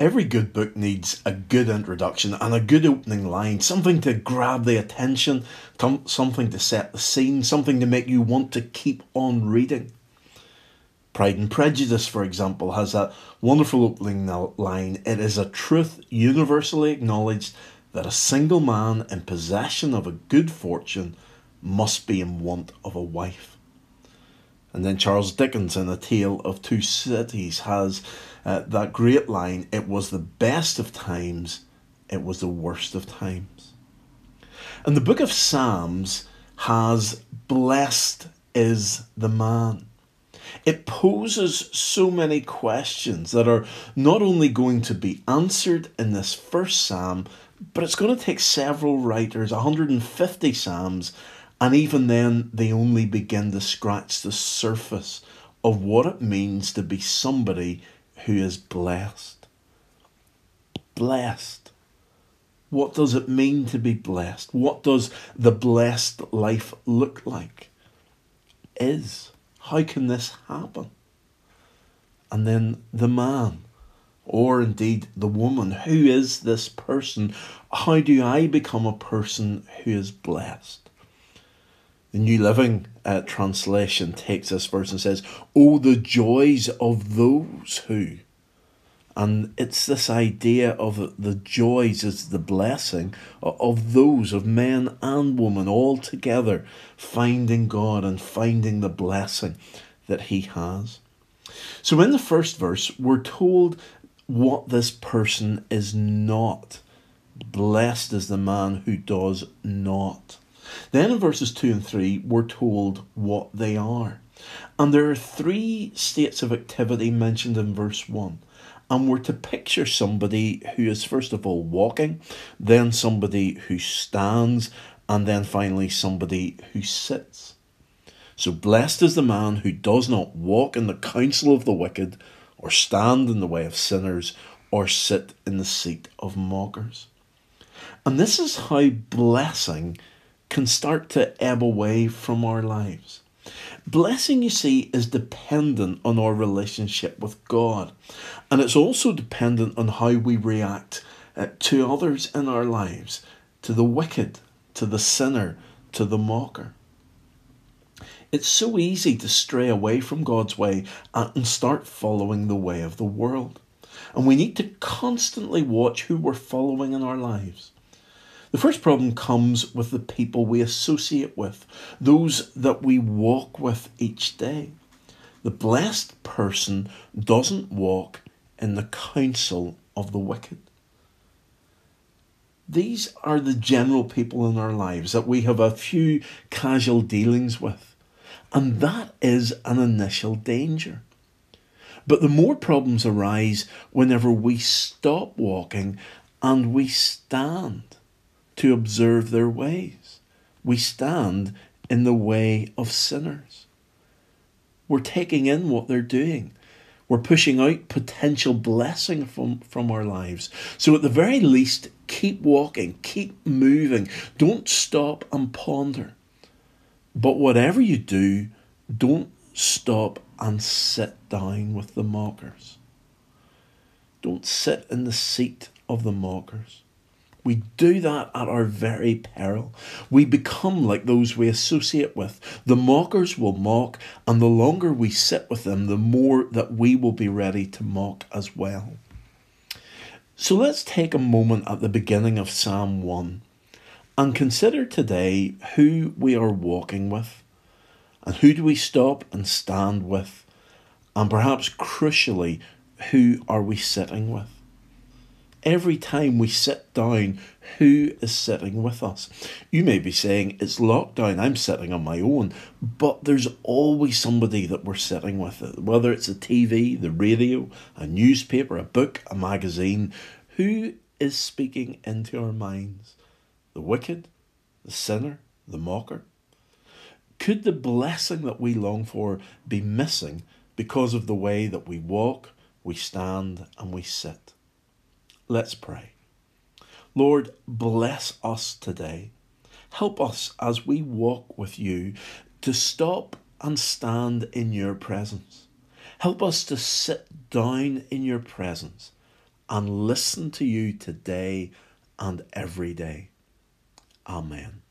Every good book needs a good introduction and a good opening line, something to grab the attention, something to set the scene, something to make you want to keep on reading. Pride and Prejudice, for example, has that wonderful opening line It is a truth universally acknowledged that a single man in possession of a good fortune must be in want of a wife. And then Charles Dickens in A Tale of Two Cities has uh, that great line It was the best of times, it was the worst of times. And the book of Psalms has Blessed is the man. It poses so many questions that are not only going to be answered in this first psalm, but it's going to take several writers, 150 psalms, and even then they only begin to scratch the surface of what it means to be somebody who is blessed. Blessed. What does it mean to be blessed? What does the blessed life look like? Is. How can this happen? And then the man, or indeed the woman, who is this person? How do I become a person who is blessed? The New Living uh, Translation takes this verse and says, Oh, the joys of those who. And it's this idea of the joys is the blessing of those, of men and women, all together finding God and finding the blessing that He has. So in the first verse, we're told what this person is not. Blessed is the man who does not. Then in verses 2 and 3, we're told what they are. And there are three states of activity mentioned in verse 1. And we're to picture somebody who is, first of all, walking, then somebody who stands, and then finally somebody who sits. So blessed is the man who does not walk in the counsel of the wicked, or stand in the way of sinners, or sit in the seat of mockers. And this is how blessing can start to ebb away from our lives. Blessing, you see, is dependent on our relationship with God, and it's also dependent on how we react uh, to others in our lives, to the wicked, to the sinner, to the mocker. It's so easy to stray away from God's way and start following the way of the world. And we need to constantly watch who we're following in our lives. The first problem comes with the people we associate with, those that we walk with each day. The blessed person doesn't walk in the counsel of the wicked. These are the general people in our lives that we have a few casual dealings with. And that is an initial danger. But the more problems arise whenever we stop walking and we stand to observe their ways. We stand in the way of sinners. We're taking in what they're doing. We're pushing out potential blessing from, from our lives. So, at the very least, keep walking, keep moving. Don't stop and ponder. But whatever you do, don't stop and sit down with the mockers. Don't sit in the seat of the mockers. We do that at our very peril. We become like those we associate with. The mockers will mock, and the longer we sit with them, the more that we will be ready to mock as well. So let's take a moment at the beginning of Psalm 1 and consider today who we are walking with and who do we stop and stand with, and perhaps crucially, who are we sitting with? Every time we sit down, who is sitting with us? You may be saying, it's lockdown, I'm sitting on my own, but there's always somebody that we're sitting with, whether it's a TV, the radio, a newspaper, a book, a magazine. Who is speaking into our minds? The wicked, the sinner, the mocker? Could the blessing that we long for be missing because of the way that we walk, we stand, and we sit? Let's pray. Lord, bless us today. Help us as we walk with you to stop and stand in your presence. Help us to sit down in your presence and listen to you today and every day. Amen.